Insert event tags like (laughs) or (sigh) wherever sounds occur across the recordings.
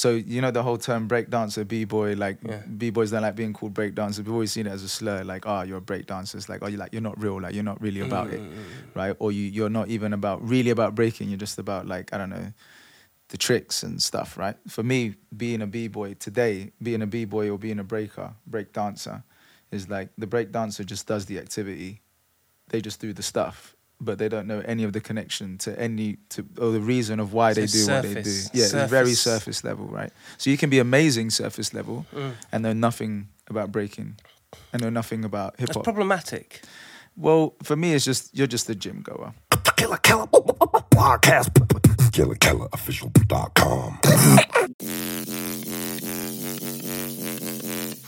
so you know the whole term breakdancer, b boy, like Yeah. b boys don't like being called breakdancers. We've always seen it as a slur, like, oh, you're a breakdancer. It's like, oh, you like you're not real, like you're not really about Mm, it, right? Or you you're not even about really about breaking. You're just about like I don't know, the tricks and stuff, right? For me, being a b boy today, being a b boy or being a breaker, breakdancer, is like the breakdancer just does the activity, they just do the stuff. But they don't know any of the connection to any to or the reason of why So they do what they do. Yeah, it's very surface. surface level, right? So you can be amazing surface level Mm. and know nothing about breaking and know nothing about hip hop. That's hop. problematic. well, for me, it's just you're just a gym goer. Killa Kela Podcast. KillaKelaOfficial.com.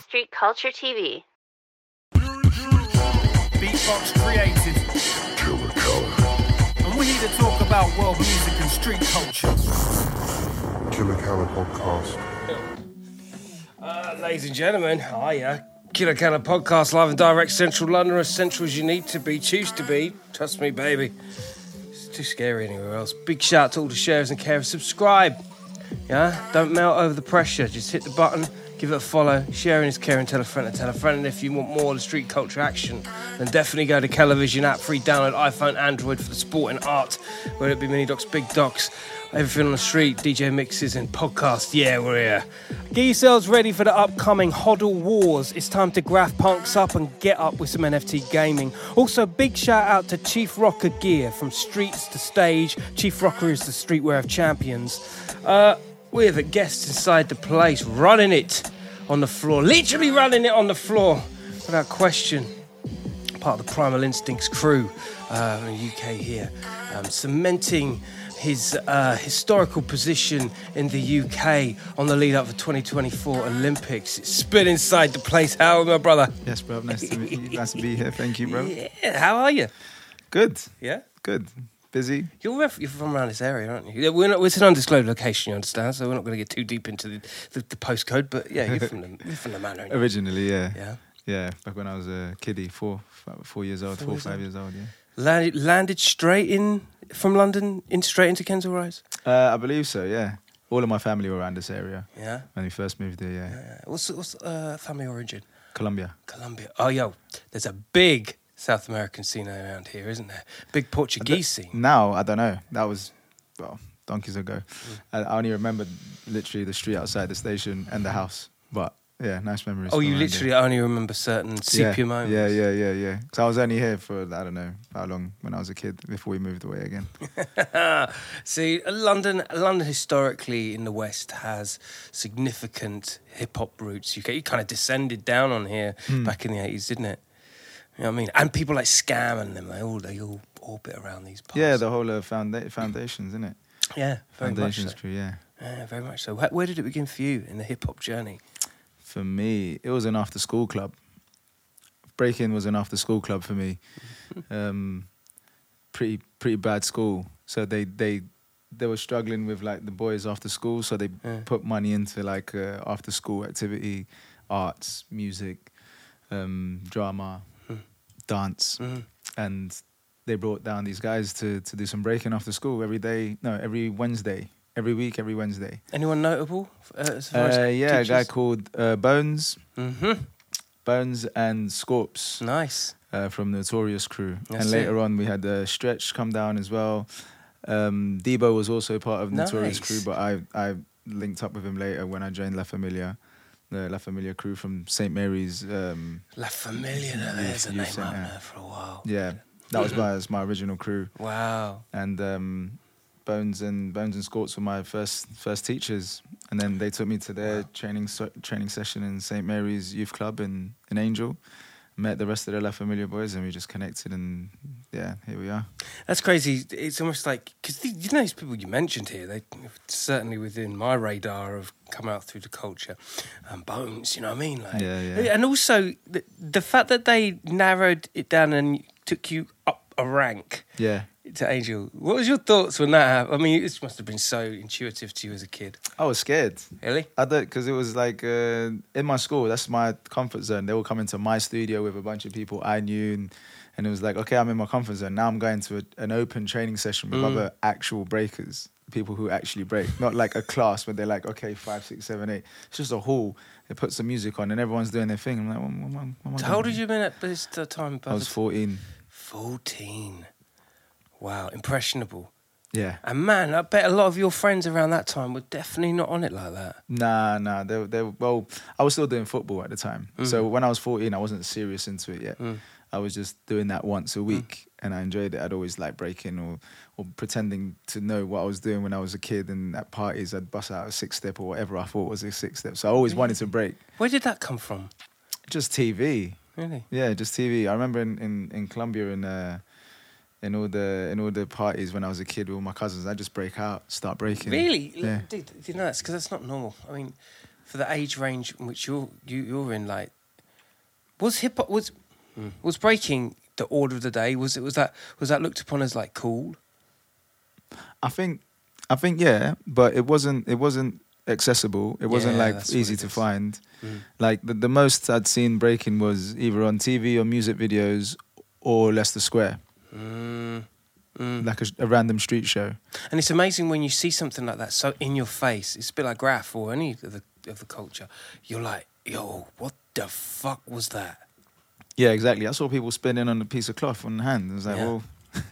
Street Culture TV. Beatbox created. Killer Killer. And we're here to talk about world music and street culture. Killa Kela Podcast. Uh, ladies and gentlemen, hiya. Killa Kela Podcast live and direct, Central London, as central as you need to be, choose to be. Trust me, baby. It's too scary anywhere else. Big shout out to all the sharers and carers. Subscribe. Yeah? Don't melt over the pressure. Just hit the button, give it a follow. Sharing is caring. Tell a friend to tell a friend. And if you want more of the street culture action, then definitely go to Kelavision app. Free download iPhone, Android for the sport and art. Whether it be mini docs, big docs, everything on the street, DJ mixes and podcasts. Yeah, we're here. Get yourselves ready for the upcoming Hodl Wars. It's time to GraffPunks up and get up with some NFT gaming. Also, big shout out to Chief Rocker Gear from streets to stage. Chief Rocker is the streetwear of champions. Uh, we have a guest inside the place running it on the floor, literally running it on the floor without question part of the Primal Instincts crew uh, in the UK here, um, cementing his uh, historical position in the UK on the lead up for 2024 Olympics. It's Spin inside the place. How are my brother? Yes, bro. Nice to meet you. Nice to be here. Thank you, bro. (laughs) Yeah, how are you? Good. Yeah. Good. Busy. You're, ref- you're from around this area, aren't you? Yeah, We're not, it's an undisclosed location, you understand, so we're not going to get too deep into the, the, the postcode, but yeah, you're from the, (laughs) you're from the manor. aren't you? Originally, yeah. Yeah. Yeah. Back when I was a kiddie, four, four years old, Four four, years five old. years old. Yeah. Landed, landed straight in from London, in straight into Kensal Rise? Uh, I believe so. Yeah. All of my family were around this area Yeah. when we first moved there. Yeah. Yeah. What's what's uh, family origin? Colombia. Colombia. Oh, yo, there's a big South American scene around here, isn't there? Big Portuguese scene. Now I don't know. That was well donkeys ago. Mm. I, only remember literally the street outside the station and the house. But yeah, nice memories. Oh, you literally there. only remember certain sepia yeah. moments. Yeah, yeah, yeah, yeah. So I was only here for I don't know how long when I was a kid before we moved away again. (laughs) See, London, London historically in the West has significant hip hop roots. You, you kind of descended down on here Hmm. back in the eighties, didn't it? You know what I mean? And people like Scam and them, they all they all orbit around these parts. yeah, the whole uh, founda- foundations, isn't it? yeah, very much Foundations so. crew. Yeah. Yeah, very much so. Where, where did it begin for you in the hip hop journey? For me, it was an after school club. Breaking was an after school club for me. (laughs) Um, pretty pretty bad school. So they they they were struggling with like the boys after school. So they Yeah. put money into like uh, after school activity, arts, music, um, drama. Dance, Mhm. and they brought down these guys to to do some breaking after school every day. No, every Wednesday, every week, every Wednesday. Anyone notable? Uh, as far as Uh, yeah, a guy called uh, Bones. Mm-hmm. Bones and Scorps Nice. uh, from Notorious crew. That's and later it. on, we had uh, Stretch come down as well. Um, Debo was also part of Notorious Nice. crew, but I I linked up with him later when I joined La Familia, the La Familia crew from St Mary's. Um, La Familia, now, there's a name out there for a while. yeah, that was my, was my original crew. Wow. And um, Bones and Bones and Scorps were my first first teachers, and then they took me to their training so, training session in St Mary's Youth Club in in Angel. Met the rest of the La Familia boys, and we just connected, and yeah, here we are. That's crazy. It's almost like because you know these people you mentioned here, they certainly within my radar have come out through the culture and bones. You know what I mean? Like, Yeah, yeah. And also the, the fact that they narrowed it down and took you up a rank Yeah, to Angel. What was your thoughts when that happened? I mean, this must have been so intuitive to you as a kid. I was scared. Really? I don't because it was like uh, in my school. That's my comfort zone. They will come into my studio with a bunch of people I knew, and, and it was like, okay, I'm in my comfort zone. Now I'm going to a, an open training session with Mm. other actual breakers. people who actually break, not like a class where they're like, okay, five, six, seven, eight. It's just a hall. They put some music on and everyone's doing their thing. I'm like, what, what, what, what How old had you been at this uh, time? I was 14. 14. Wow, impressionable. Yeah. And man, I bet a lot of your friends around that time were definitely not on it like that. Nah, nah. They, they, well, I was still doing football at the time. So when I was 14, I wasn't serious into it yet. I was just doing that once a week and I enjoyed it. I'd always like breaking or, or pretending to know what I was doing when I was a kid. And at parties, I'd bust out a six step or whatever I thought was a six step. So I always wanted to break. Where did that come from? Just TV. Really? Yeah, just TV. I remember in, in, in Colombia in uh, in all the in all the parties when I was a kid with all my cousins, I just break out, start breaking. Really? Yeah. Dude, you know, that's because that's not normal. I mean, for the age range in which you're you, you're in, like, was hip hop was was breaking the order of the day? Was it was that was that looked upon as like cool? I think I think yeah, but it wasn't it wasn't accessible. It wasn't Yeah, like easy to is. find. Like the, the most I'd seen breaking was either on TV or music videos or Leicester Square, Mm. Mm. like a, a random street show. And it's amazing when you see something like that so in your face. It's a bit like graff or any of the of the culture. You're like, yo, what the fuck was that? Yeah, exactly. I saw people spinning on a piece of cloth on the hand. I was like, Yeah. well, (laughs)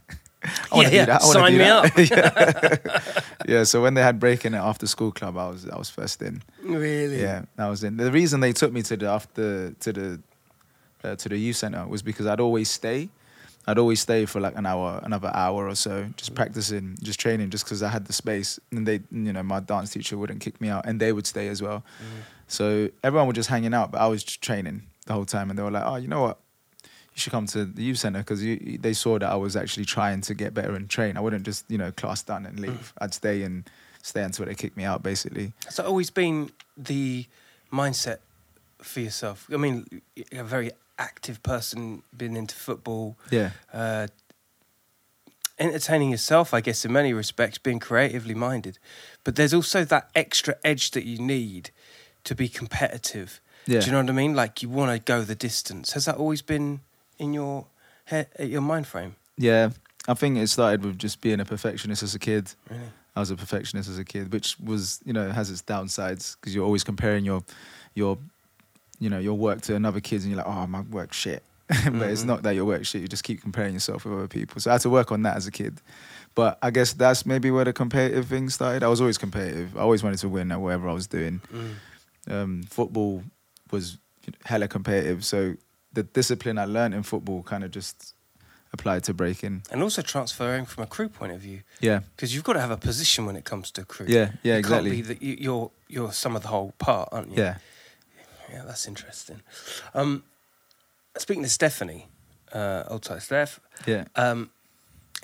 I wanna yeah, do that. I Sign do me that. up. (laughs) yeah. So when they had breaking at after school club, I was I was first in. really? Yeah, I was in. The reason they took me to the after to the uh, to the youth center was because I'd always stay. I'd always stay for like an hour, another hour or so, just practicing, just training, just because I had the space. And they, you know, my dance teacher wouldn't kick me out, and they would stay as well. So everyone was just hanging out, but I was just training the whole time. And they were like, "Oh, you know what? You should come to the youth center because they saw that I was actually trying to get better and train. I wouldn't just, you know, class done and leave. I'd stay and stay until they kicked me out, basically. Has that always been the mindset for yourself? I mean, you're a very active person, been into football, Yeah. uh, entertaining yourself, I guess, in many respects, being creatively minded. But there's also that extra edge that you need to be competitive. Yeah. Do you know what I mean? Like you want to go the distance. Has that always been in your head, your mind frame? Yeah, I think it started with just being a perfectionist as a kid. Really? I was a perfectionist as a kid, which was, you know, has its downsides because you're always comparing your, your, you know, your work to another kids, and you're like, oh, my work shit. (laughs) but it's not that your work shit. You just keep comparing yourself with other people. So I had to work on that as a kid. But I guess that's maybe where the competitive thing started. I was always competitive. I always wanted to win at whatever I was doing. Um, football was hella competitive. So the discipline I learned in football kind of just applied to breaking. And also transferring from a crew point of view. Yeah. Because you've got to have a position when it comes to crew. Yeah, yeah, you exactly. Can't be that you, you're you're some of the whole part, aren't you? Yeah. yeah, that's interesting. Um, speaking to Stephanie, uh, old tight Steph, Yeah. um,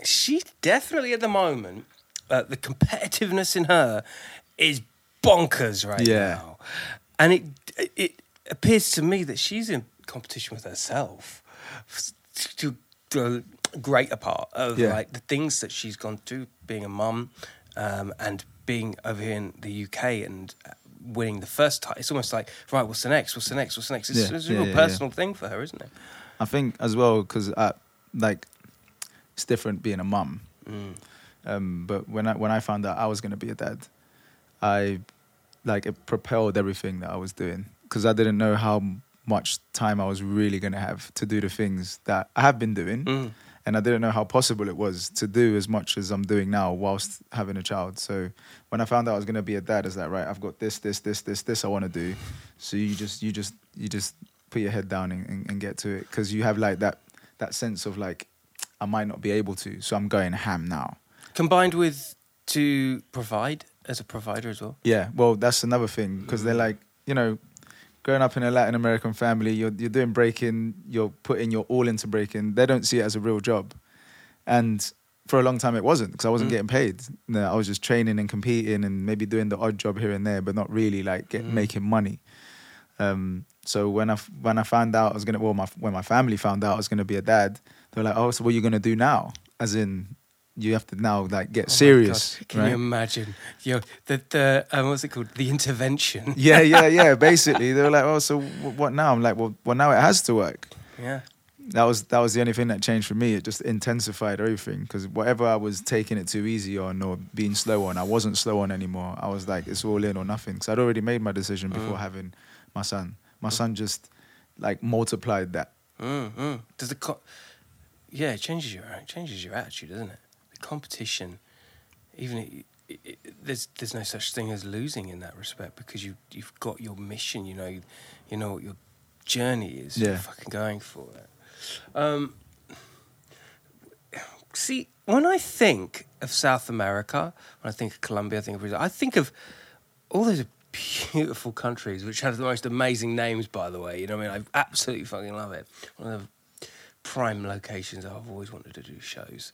she definitely at the moment uh, the competitiveness in her is bonkers right Yeah. now, and it it appears to me that she's in competition with herself to, the greater part of Yeah. like the things that she's gone through being a mum um, and being over here in the UK and uh, winning the first title. It's almost like right, what's the next? What's the next? What's the next? It's, Yeah, it's a yeah, real personal thing for her, isn't it? I think as well because like it's different being a mum. Um, but when I when I found out I was gonna be a dad, I like it propelled everything that I was doing because I didn't know how much time I was really gonna have to do the things that I have been doing, Mm. and I didn't know how possible it was to do as much as I'm doing now whilst having a child. So when I found out I was gonna be a dad, is that right, I've got this, this, this, this, this I want to do. So you just you just you just put your head down and, and, and get to it because you have like that that sense of like I might not be able to, so I'm going ham now. Combined with to provide as a provider as well. Yeah, well, that's another thing because they're like, you know, growing up in a Latin American family, you're you're doing breaking, you're putting your all into breaking. They don't see it as a real job, and for a long time it wasn't because I wasn't Mm. getting paid. No, I was just training and competing and maybe doing the odd job here and there, but not really like get, Mm. making money. Um, so when I when I found out I was gonna, well, my when my family found out I was gonna be a dad, they were like, oh, so what are you gonna do now? As in, you have to now like get Oh serious, Can right? you imagine? Yo, the the um, what's it called? The intervention. (laughs) yeah, yeah, yeah. (laughs) Basically, they were like, "Oh, so what now?" I'm like, "Well, well, now it has to work." Yeah. that was that was the only thing that changed for me. It just intensified everything because whatever I was taking it too easy on or being slow on, I wasn't slow on anymore. I was like, it's all in or nothing. Because I'd already made my decision before having my son. My son just like multiplied that. Mm, mm. Does the co- yeah, it changes your it changes your attitude, doesn't it? Competition, even it, it, there's there's no such thing as losing in that respect because you you've got your mission. You know, you, you know what your journey is. You're fucking going for it. Um, see, when I think of South America, when I think of Colombia, I think of Brazil. I think of all those beautiful countries which have the most amazing names. By the way, you know, what I mean, I absolutely fucking love it. One of the prime locations I've always wanted to do shows.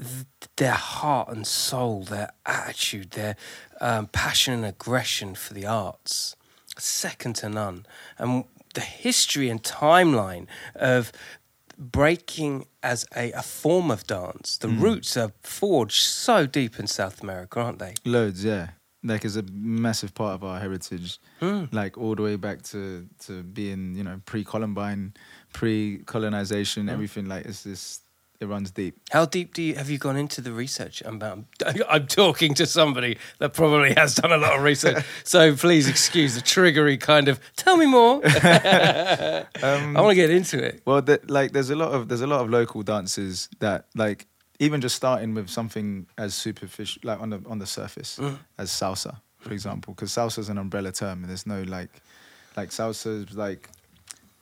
Th- Their heart and soul, their attitude, their um, passion and aggression for the arts, second to none. And the history and timeline of breaking as a, a form of dance, the hmm. roots are forged so deep in South America, aren't they? Loads, yeah. Like it's a massive part of our heritage. Hmm. Like all the way back to to being, you know, pre Columbian, pre colonization, hmm. everything like it's this it runs deep. How deep do you have you gone into the research? I'm, I'm, (laughs) I'm talking to somebody that probably has done a lot of research, (laughs) so please excuse the triggery kind of. Tell me more. (laughs) Um, I want to get into it. Well, the, like there's a lot of there's a lot of local dances that like even just starting with something as superficial like on the on the surface mm. as salsa, for example, because salsa is an umbrella term and there's no like like salsa like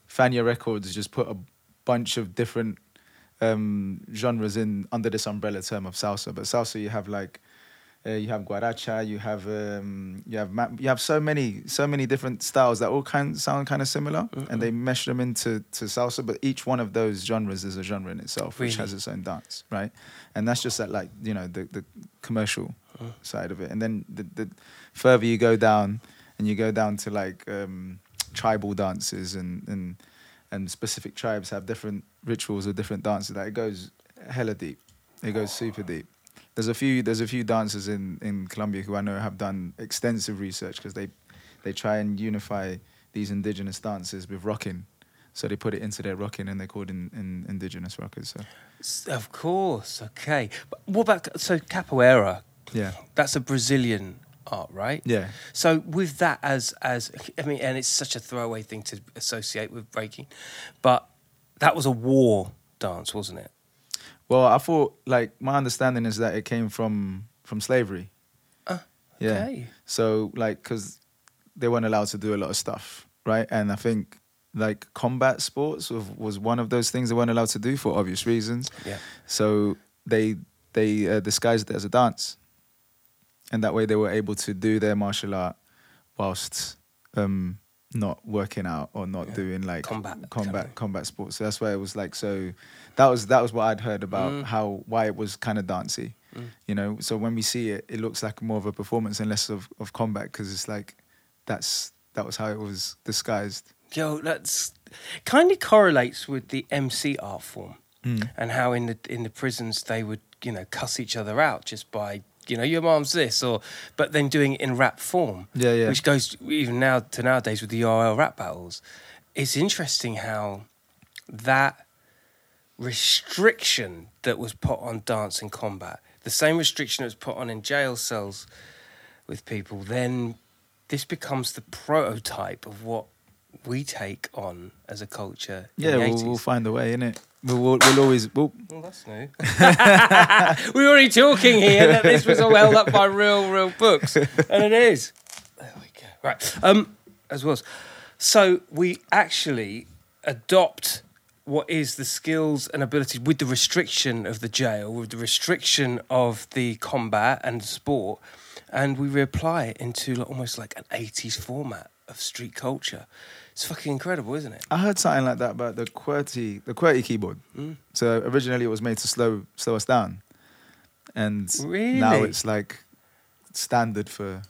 Fania Records just put a bunch of different um, genres in under this umbrella term of salsa. But salsa, you have like uh, you have guaracha, you have um, you have ma- you have so many so many different styles that all kind sound kind of similar, and they mesh them into to salsa. But each one of those genres is a genre in itself, which has its own dance, right? And that's just that like you know the the commercial side of it, and then the, the further you go down, and you go down to like um, tribal dances and and and specific tribes have different rituals or different dances. That it goes hella deep. It goes super deep. There's a few there's a few dancers in in Colombia who I know have done extensive research because they they try and unify these indigenous dances with rocking. So they put it into their rocking and they call it in, in indigenous rockers. So Of course, okay. But what about so capoeira? yeah, That's a Brazilian art, right? yeah. So with that as as I mean, and it's such a throwaway thing to associate with breaking, but that was a war dance, wasn't it? Well, I thought like my understanding is that it came from from slavery. Yeah. okay. So like, cause they weren't allowed to do a lot of stuff, right? And I think like combat sports was, was one of those things they weren't allowed to do for obvious reasons. Yeah. So they they uh, disguised it as a dance, and that way they were able to do their martial art whilst um, not working out or not Yeah. doing like Combat, combat combat sports. So that's why it was like so. That was that was what I'd heard about Mm. how why it was kind of dancey, you know. So when we see it, it looks like more of a performance and less of of combat because it's like that's that was how it was disguised. Yo, that's kind of correlates with the MC art form and how in the in the prisons they would you know cuss each other out just by you know your mom's this or but then doing it in rap form. Yeah, yeah. Which goes even now to nowadays with the URL rap battles. It's interesting how that restriction that was put on dance and combat, the same restriction that was put on in jail cells with people, then this becomes the prototype of what we take on as a culture. in Yeah, we'll, 80s. we'll find a way in it. We'll, we'll, always we'll, that's new. (laughs) we were already talking here that this was all held up by real, real books, and it is. There we go. Right. Um, as was. So we actually adopt what is the skills and abilities with the restriction of the jail, with the restriction of the combat and sport, and we reapply it into almost like an 80s format of street culture. It's fucking incredible, isn't it? I heard something like that about the QWERTY, the QWERTY keyboard. Mm. So originally it was made to slow slow us down, and now it's like standard for.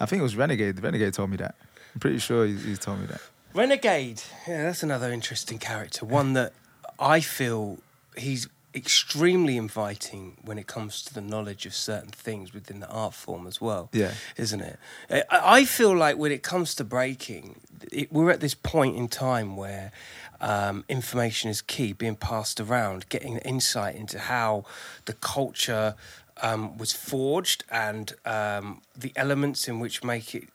I think it was Renegade. Renegade told me that. I'm pretty sure he, he told me that. Renegade. Yeah, that's another interesting character. One that I feel he's extremely inviting when it comes to the knowledge of certain things within the art form as well. Yeah. isn't it? I, I feel like when it comes to breaking, it, we're at this point in time where. Um, information is key, being passed around, getting insight into how the culture um, was forged and um, the elements in which make it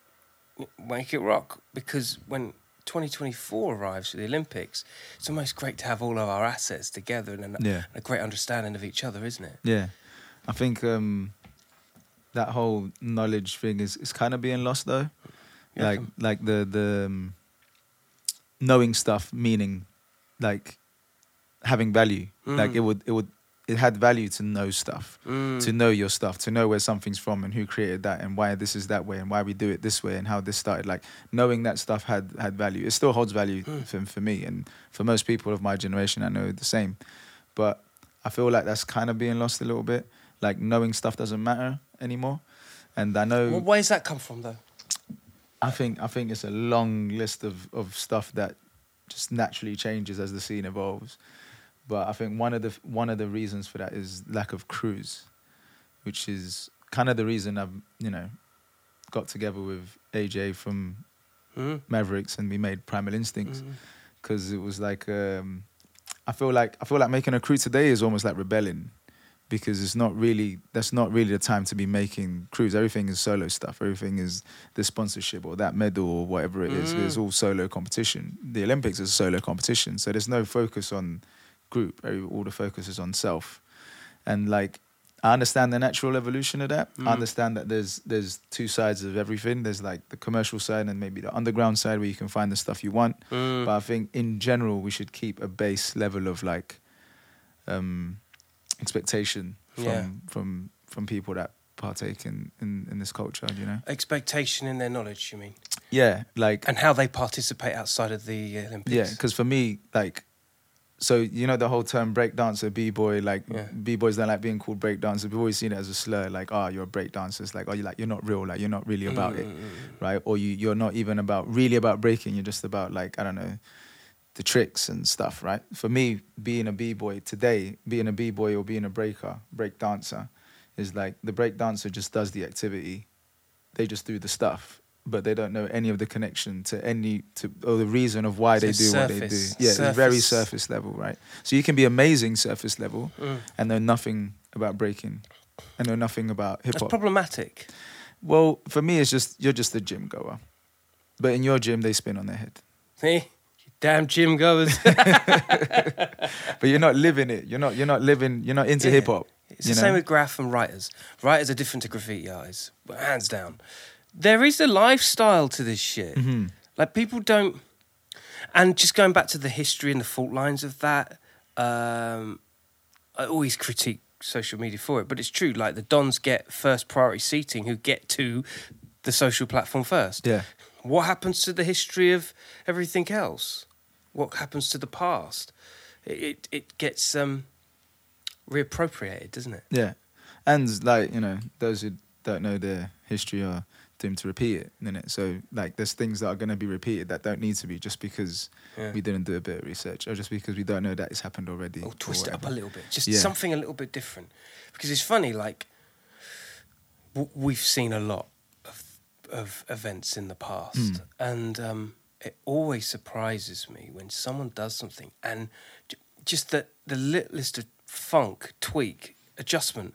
make it rock. Because when 2024 arrives for the Olympics, it's almost great to have all of our assets together and a, Yeah. a great understanding of each other, isn't it? Yeah, I think um, that whole knowledge thing is, is kind of being lost though. Like like the the um, knowing stuff, meaning like having value. Like Mm. it would it would it had value to know stuff, Mm. to know your stuff, to know where something's from and who created that and why this is that way and why we do it this way and how this started. Like knowing that stuff had had value. It still holds value Mm. for for me and for most people of my generation. I know the same, but I feel like that's kind of being lost a little bit. Like knowing stuff doesn't matter anymore. And I know Well, where's that come from, though? I think I think it's a long list of, of stuff that just naturally changes as the scene evolves. But I think one of the one of the reasons for that is lack of crews, which is kind of the reason I've you know got together with AJ from Mm. Mavericks and we made Primal Instincts Mm. because it was like um, I feel like I feel like making a crew today is almost like rebelling because it's not really that's not really the time to be making crews. Everything is solo stuff. Everything is the sponsorship or that medal or whatever it is. Mm. It's all solo competition. The Olympics is a solo competition, so there's no focus on group. All the focus is on self, and like. I understand the natural evolution of that. Mm. I understand that there's there's two sides of everything. There's like the commercial side and maybe the underground side where you can find the stuff you want. Mm. But I think in general we should keep a base level of like um, expectation from Yeah. from from people that partake in, in in this culture. You know. Expectation in their knowledge, you mean? Yeah, like And how they participate outside of the Olympics. yeah, because for me, like, so you know the whole term breakdancer, b boy, like Yeah. b boys don't like being called breakdancers. We've always seen it as a slur, like, oh, you're a breakdancer. It's like, oh, you're like you're not real, like you're not really about it, right? Or you you're not even about really about breaking. You're just about like I don't know, the tricks and stuff, right? For me, being a b boy today, being a b boy or being a breaker, breakdancer, is like the breakdancer just does the activity, they just do the stuff. But they don't know any of the connection to any to or the reason of why So they do what they do. surface- Yeah, it's very surface. surface level, right? So you can be amazing surface level Mm. and know nothing about breaking, and know nothing about hip hop. That's problematic. Well, for me, it's just you're just a gym goer, but in your gym they spin on their head. See? You damn gym goers. (laughs) (laughs) But you're not living it. You're not. You're not living. You're not into Yeah. hip hop. It's the know? same with graff and writers. Writers are different to graffiti artists, hands down. There is a lifestyle to this shit. Mm-hmm. Like people don't, and just going back to the history and the fault lines of that. Um, I always critique social media for it, but it's true. Like the dons get first priority seating, who get to the social platform first. Yeah. What happens to the history of everything else? What happens to the past? It it, it gets um, reappropriated, doesn't it? Yeah, and like you know, those who don't know their history are doomed to repeat it, innit? So like, there's things that are going to be repeated that don't need to be just because Yeah. we didn't do a bit of research or just because we don't know that it's happened already. or twist it up a little bit, just Yeah. something a little bit different. Because it's funny, like w- we've seen a lot of of events in the past, Hmm. and um, it always surprises me when someone does something and j- just the the littlest of funk, tweak, adjustment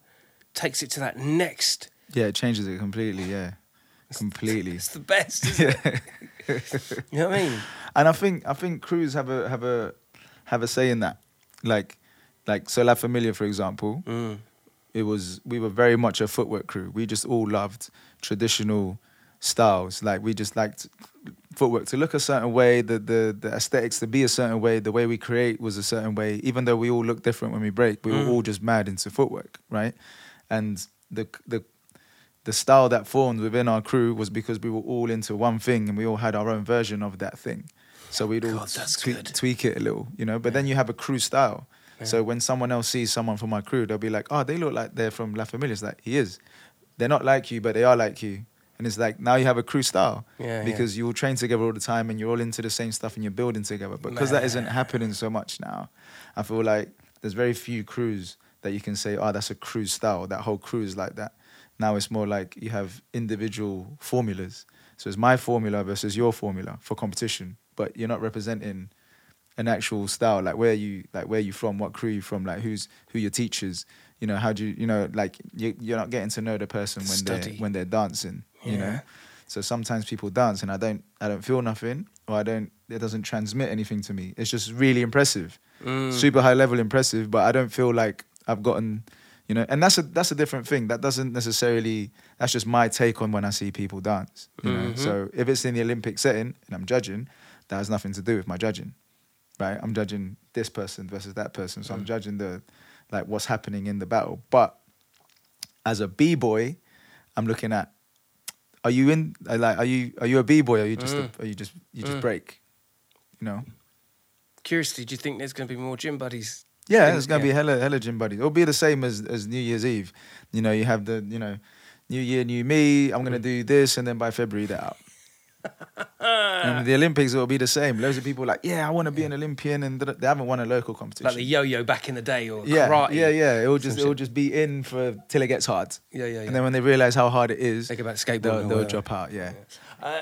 takes it to that next. Yeah, it changes it completely. Yeah, completely. (laughs) It's the best. Isn't it? (laughs) you know what I mean? and I think I think crews have a have a have a say in that. Like like so La Familia, for example, Mm. it was we were very much a footwork crew. We just all loved traditional styles. Like we just liked footwork to look a certain way, the the the aesthetics to be a certain way, the way we create was a certain way. Even though we all look different when we break, we were Mm. all just mad into footwork, right? And the the the style that formed within our crew was because we were all into one thing and we all had our own version of that thing. So we'd all God, tweak, tweak it a little, you know. But then you have a crew style. So when someone else sees someone from my crew, they'll be like, "Oh, they look like they're from La Familia." It's like he is. They're not like you, but they are like you. And it's like now you have a crew style Yeah, yeah. because you all train together all the time and you're all into the same stuff and you're building together. But because that isn't happening so much now, I feel like there's very few crews that you can say, oh, that's a crew style. That whole crew is like that. Now it's more like you have individual formulas. So it's my formula versus your formula for competition, but you're not representing an actual style. Like where you like where you from, what crew you from, like who's who your teachers. You know how do you you know like you, you're not getting to know the person when Study. they're when they're dancing. You know. So sometimes people dance and I don't I don't feel nothing or I don't it doesn't transmit anything to me. It's just really impressive. Mm. Super high level impressive, but I don't feel like I've gotten you know, and that's a that's a different thing. That doesn't necessarily that's just my take on when I see people dance. You know. Mhm. So if it's in the Olympic setting and I'm judging, that has nothing to do with my judging. Right? I'm judging this person versus that person. So I'm judging the like what's happening in the battle. But as a B boy, I'm looking at are you in uh, like are you are you a B boy? Are you just Mm. a, are you just you just Mm. break? You know? Curiously, do you think there's going to be more gym buddies? Yeah, it's gonna be yeah. hella hella gym buddies. It'll be the same as as New Year's Eve. You know, you have the you know, New Year, new me. I'm Mm. gonna do this, and then by February they're out. and the Olympics it will be the same. Loads of people like, yeah, I want to be an Olympian, and they haven't won a local competition. Like the yo-yo back in the day, or yeah, karate. yeah, yeah. It will just it will just be in for till it gets hard, yeah, yeah. yeah. and then when they realize how hard it is, Think about skateboarding. they'll, they'll drop out. Yeah. Uh,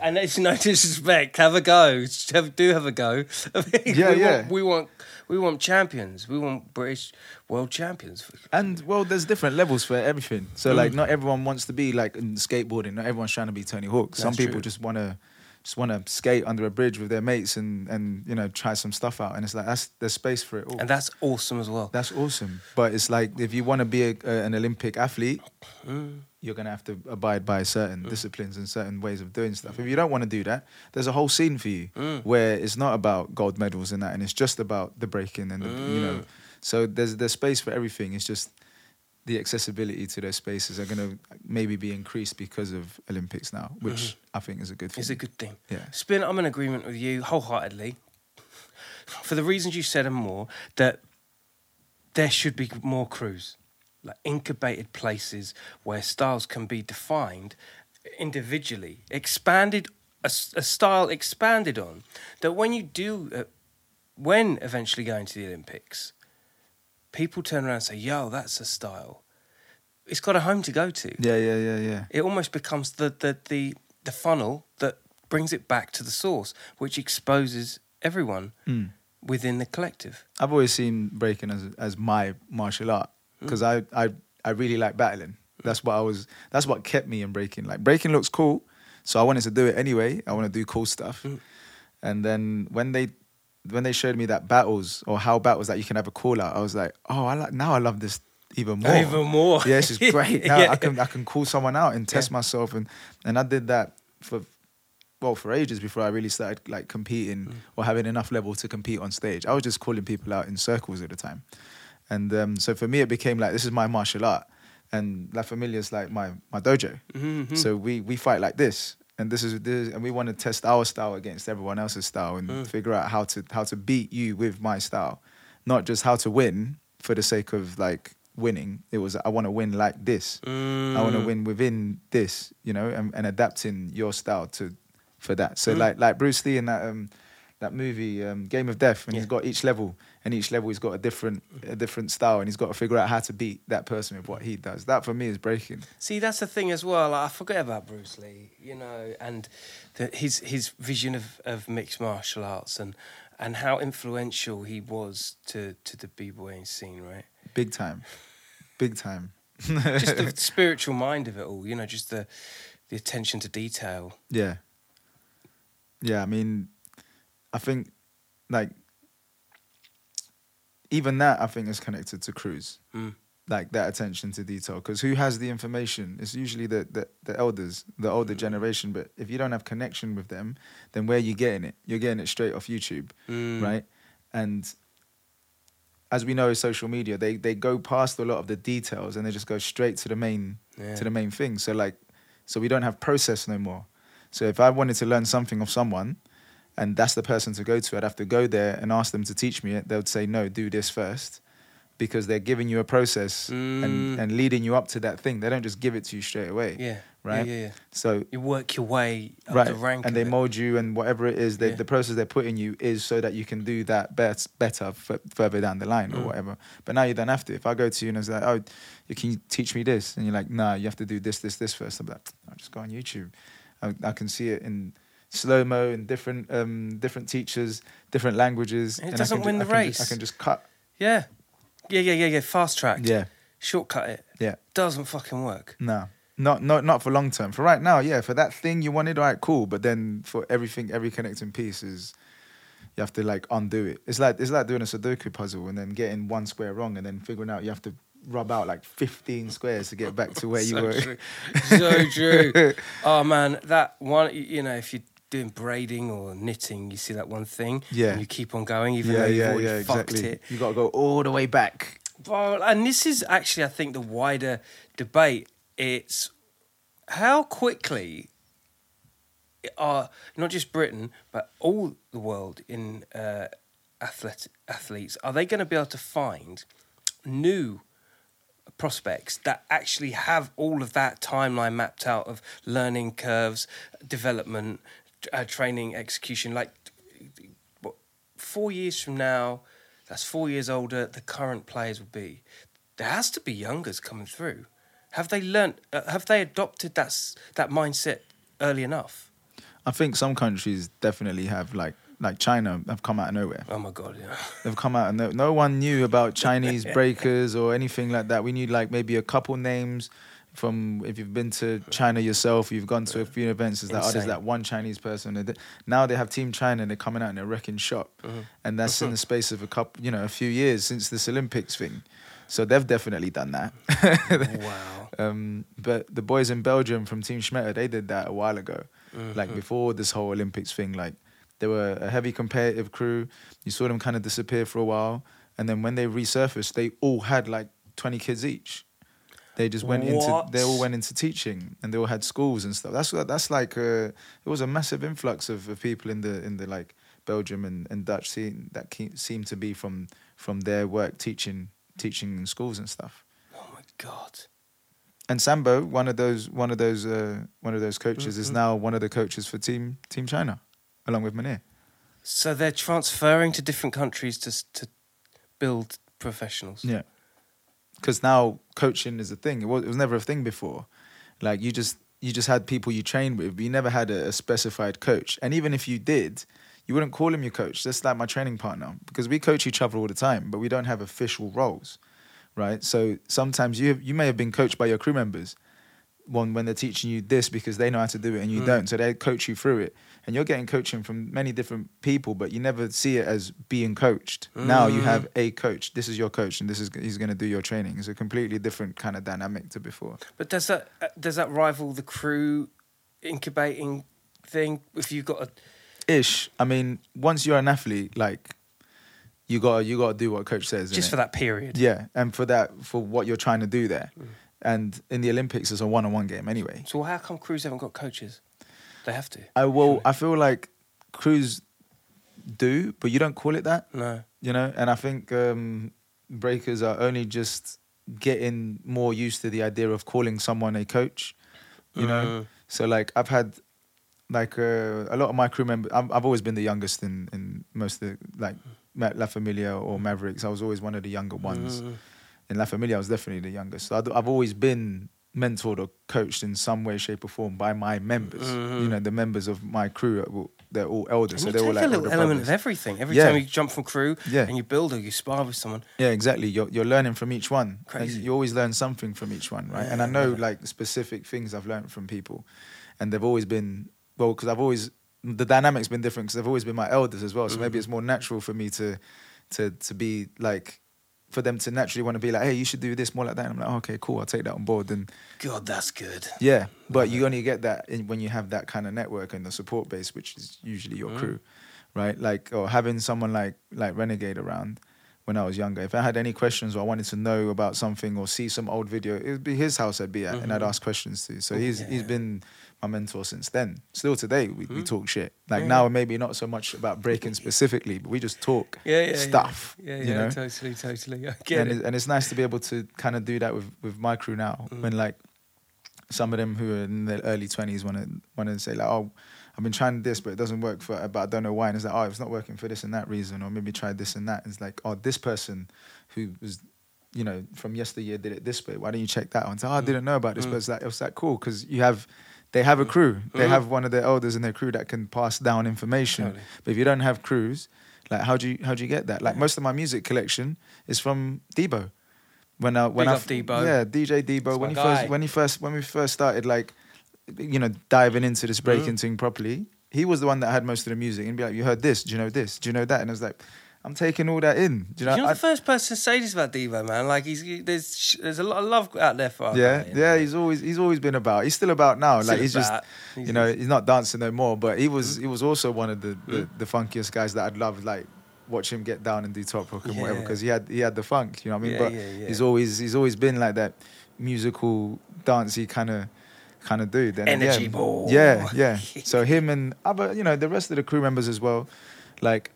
and it's no (laughs) disrespect. Have a go. Have, do have a go. I mean, Yeah, we yeah. Want, we want we want champions. We want British world champions. And well, there's different levels for everything. So Mm. like, not everyone wants to be like in skateboarding. Not everyone's trying to be Tony Hawk. Some people true. just want to just want to skate under a bridge with their mates and and you know try some stuff out. And it's like that's there's space for it all. And that's awesome as well. that's awesome. But it's like if you want to be a, a, an Olympic athlete, Mm. You're gonna have to abide by certain disciplines and certain ways of doing stuff. If you don't want to do that, there's a whole scene for you Mm. where it's not about gold medals and that, and it's just about the breaking and the you know. Mm. So there's there's space for everything. It's just the accessibility to those spaces are gonna maybe be increased because of Olympics now, which I think is a good thing. It's a good thing. Yeah. Spin, I'm in agreement with you wholeheartedly. For the reasons you said and more, that there should be more crews, like incubated places where styles can be defined individually, expanded, a, a style expanded on. That when you do, uh, when eventually going to the Olympics, people turn around and say, yo, that's a style. It's got a home to go to Yeah, yeah, yeah, yeah. it almost becomes the, the the the funnel that brings it back to the source, which exposes everyone Mm. within the collective. I've always seen breaking as as my martial art because I, I I really like battling. That's what I was. That's what kept me in breaking. Like breaking looks cool, so I wanted to do it anyway. I want to do cool stuff. And then when they when they showed me that battles or how battles that you can have a call out, I was like, oh, I like now. I love this even more. Even more. Yeah, it's is (laughs) great. Now Yeah. I can I can call someone out and test Yeah. myself and and I did that for well for ages before I really started like competing Mm. or having enough level to compete on stage. I was just calling people out in circles at the time, and um, so for me it became like this is my martial art, and La Familia is like my my dojo. Mhm. So we we fight like this. And this is this, and we want to test our style against everyone else's style and Mm. figure out how to how to beat you with my style, not just how to win for the sake of like winning. It was I want to win like this. I want to Mm. win within this, you know, and, and adapting your style to for that. So Mm. like like Bruce Lee and that um that movie um, Game of Death, and he's got each level, and each level he's got a different a different style, and he's got to figure out how to beat that person with what he does. That for me is breaking. See, that's the thing as well. Like, I forget about Bruce Lee, you know, and the, his his vision of, of mixed martial arts and and how influential he was to to the b boying scene, right? Big time, big time. (laughs) Just the (laughs) spiritual mind of it all, you know, just the the attention to detail. Yeah. Yeah, I mean, I think like even that I think is connected to crews. Mm. Like that attention to detail. Because who has the information? It's usually the, the, the elders, the older generation. But if you don't have connection with them, then where are you getting it? You're getting it straight off YouTube, Mm. right? And as we know, social media, they they go past a lot of the details and they just go straight to the main Yeah. to the main thing. So like, so we don't have process no more. So if I wanted to learn something of someone, and that's the person to go to, I'd have to go there and ask them to teach me it. They would say, no, do this first, because they're giving you a process Mm. and, and leading you up to that thing. They don't just give it to you straight away. Yeah. Right. Yeah, yeah, yeah. So You work your way up right, the rank. and they it. mold you and whatever it is, they, Yeah. the process they're putting you is so that you can do that bet- better f- further down the line Mm. or whatever. But now you don't have to. If I go to you and it's like, oh, you can you teach me this, and you're like, nah, you have to do this, this, this first. I'm like, I'll just go on YouTube. I, I can see it in slow mo and different um, different teachers, different languages. And it doesn't win ju- the I can ju- I can just cut. Yeah. Yeah, yeah, yeah, yeah. Fast track. Yeah, Shortcut it. yeah. Doesn't fucking work. No. Not not not for long term. For right now, yeah. For that thing you wanted, all right, cool. But then for everything, every connecting piece is you have to like undo it. It's like it's like doing a Sudoku puzzle and then getting one square wrong and then figuring out you have to rub out like fifteen squares to get back to where (laughs) you were. True. So true. (laughs) oh man, that one. You know, if you're doing braiding or knitting, you see that one thing. Yeah. And you keep on going, even though you've yeah, already yeah, fucked exactly. it. You got to go all the way back. Well, and this is actually, I think, the wider debate. It's how quickly are not just Britain, but all the world in uh, athlete, athletes are they going to be able to find new prospects that actually have all of that timeline mapped out of learning curves, development, uh, training, execution. Like what, four years from now, that's four years older. The current players will be. There has to be youngers coming through. Have they learnt? Uh, have they adopted that that mindset early enough? I think some countries definitely have like like China have come out of nowhere. Oh my god! Yeah. They've come out and no, no one knew about Chinese (laughs) breakers or anything like that. We knew like maybe a couple names from if you've been to China yourself, you've gone to a few events. It's like oh, there's that one Chinese person. And Now they have Team China and they're coming out and they're wrecking shop, Mm-hmm. and that's in the space of a couple, you know, a few years since this Olympics thing. So they've definitely done that. (laughs) wow. Um, but the boys in Belgium from Team Schmetter, they did that a while ago. Mm-hmm. Like before this whole Olympics thing, like they were a heavy competitive crew. You saw them kind of disappear for a while, and then when they resurfaced, they all had like twenty kids each. They just went into they all went into teaching, and they all had schools and stuff. That's that's like uh, it was a massive influx of, of people in the in the like Belgium and, and Dutch scene that ke- seemed to be from from their work teaching teaching in schools and stuff Oh my god. and Sambo, one of those one of those uh, one of those coaches, is now one of the coaches for Team Team China, along with Manir. So they're transferring to different countries to to build professionals. Yeah, because now coaching is a thing. It was, it was never a thing before. Like you just you just had people you trained with, but you never had a, a specified coach. And even if you did, you wouldn't call him your coach. That's like my training partner because we coach each other all the time, but we don't have official roles, right? So sometimes you you may have been coached by your crew members. One when they're teaching you this because they know how to do it and you Mm. don't, so they coach you through it, and you're getting coaching from many different people, but you never see it as being coached. Now you Mm. have a coach. This is your coach, and this is he's going to do your training. It's a completely different kind of dynamic to before. But does that uh, does that rival the crew incubating thing? If you've got a Ish. I mean, once you're an athlete, like you got you got to do what coach says. just for that period. Yeah, and for that, for what you're trying to do there. And in the Olympics, it's a one-on-one game anyway. So how come crews haven't got coaches? They have to. I will. I feel like crews do, but you don't call it that. No. you know and i think um breakers are only just getting more used to the idea of calling someone a coach you know Mm. so like i've had like uh, a lot of my crew members I've, I've always been the youngest in in most of the like la familia or mavericks i was always one of the younger ones Mm. In la familia i was definitely the youngest so I'd- i've always been mentored or coached in some way shape or form by my members mm-hmm. you know the members of my crew they're all elders so they're all like a little element brothers. of everything. Every Yeah. time you jump from crew Yeah. and you build or you spar with someone. Yeah, exactly. You're you're learning from each one. And Crazy. you always learn something from each one, right? and I know like specific things I've learned from people, and they've always been well because I've always the dynamic's been different because they've always been my elders as well. So maybe mm-hmm. it's more natural for me to to to be like for them to naturally want to be like, hey, you should do this more like that. And I'm like, okay, cool, I'll take that on board. And God, that's good. yeah, but you only get that in, when you have that kind of network and the support base, which is usually your mm. crew, right? Like, or having someone like like Renegade around when I was younger. If I had any questions or I wanted to know about something or see some old video, it would be his house I'd be at, and I'd mm-hmm. ask questions to. So he's he's been my mentor since then. Still today, we, we talk shit. Like Hmm. Yeah. now, maybe not so much about breaking (laughs) specifically, but we just talk Yeah, yeah, stuff. Yeah, yeah, you know? totally, totally. (laughs) I get and, it. it, and it's nice to be able to kind of do that with, with my crew now. Mm. When like some of them who are in their early twenties want to want to say like, oh, I've been trying this, but it doesn't work for, but I don't know why. And it's like, oh, it's not working for this and that reason, or maybe try this and that. It's like, oh, this person who was, you know, from yesteryear did it this way. Why don't you check that one? And say, oh, I Mm. didn't know about this, but it's like, it's like cool because you have. They have a crew. They Mm. have one of their elders in their crew that can pass down information. Totally. But if you don't have crews, like how do you how do you get that? Like most of my music collection is from Debo. When I when Big I Debo. yeah DJ Debo That's when he my first when he first when we first started like you know diving into this breaking Mm. thing properly, he was the one that had most of the music and be like, you heard this, do you know this, do you know that? And I was like, I'm taking all that in. Do you know? You're I- the first person to say this about Devo, man. Like he's he- there's there's a lot of love out there for our yeah, you know? yeah, he's always he's always been about. He's still about now. Still like he's about. just He's- you know he's not dancing no more. But he was Mm. he was also one of the the, the funkiest guys that I'd love like watch him get down and do top rock and whatever because he had he had the funk. You know what I mean? Yeah, but yeah, yeah. he's always he's always been like that musical dancey kind of kind of dude. And Energy yeah, ball. Yeah, yeah. (laughs) so him and other you know the rest of the crew members as well, like.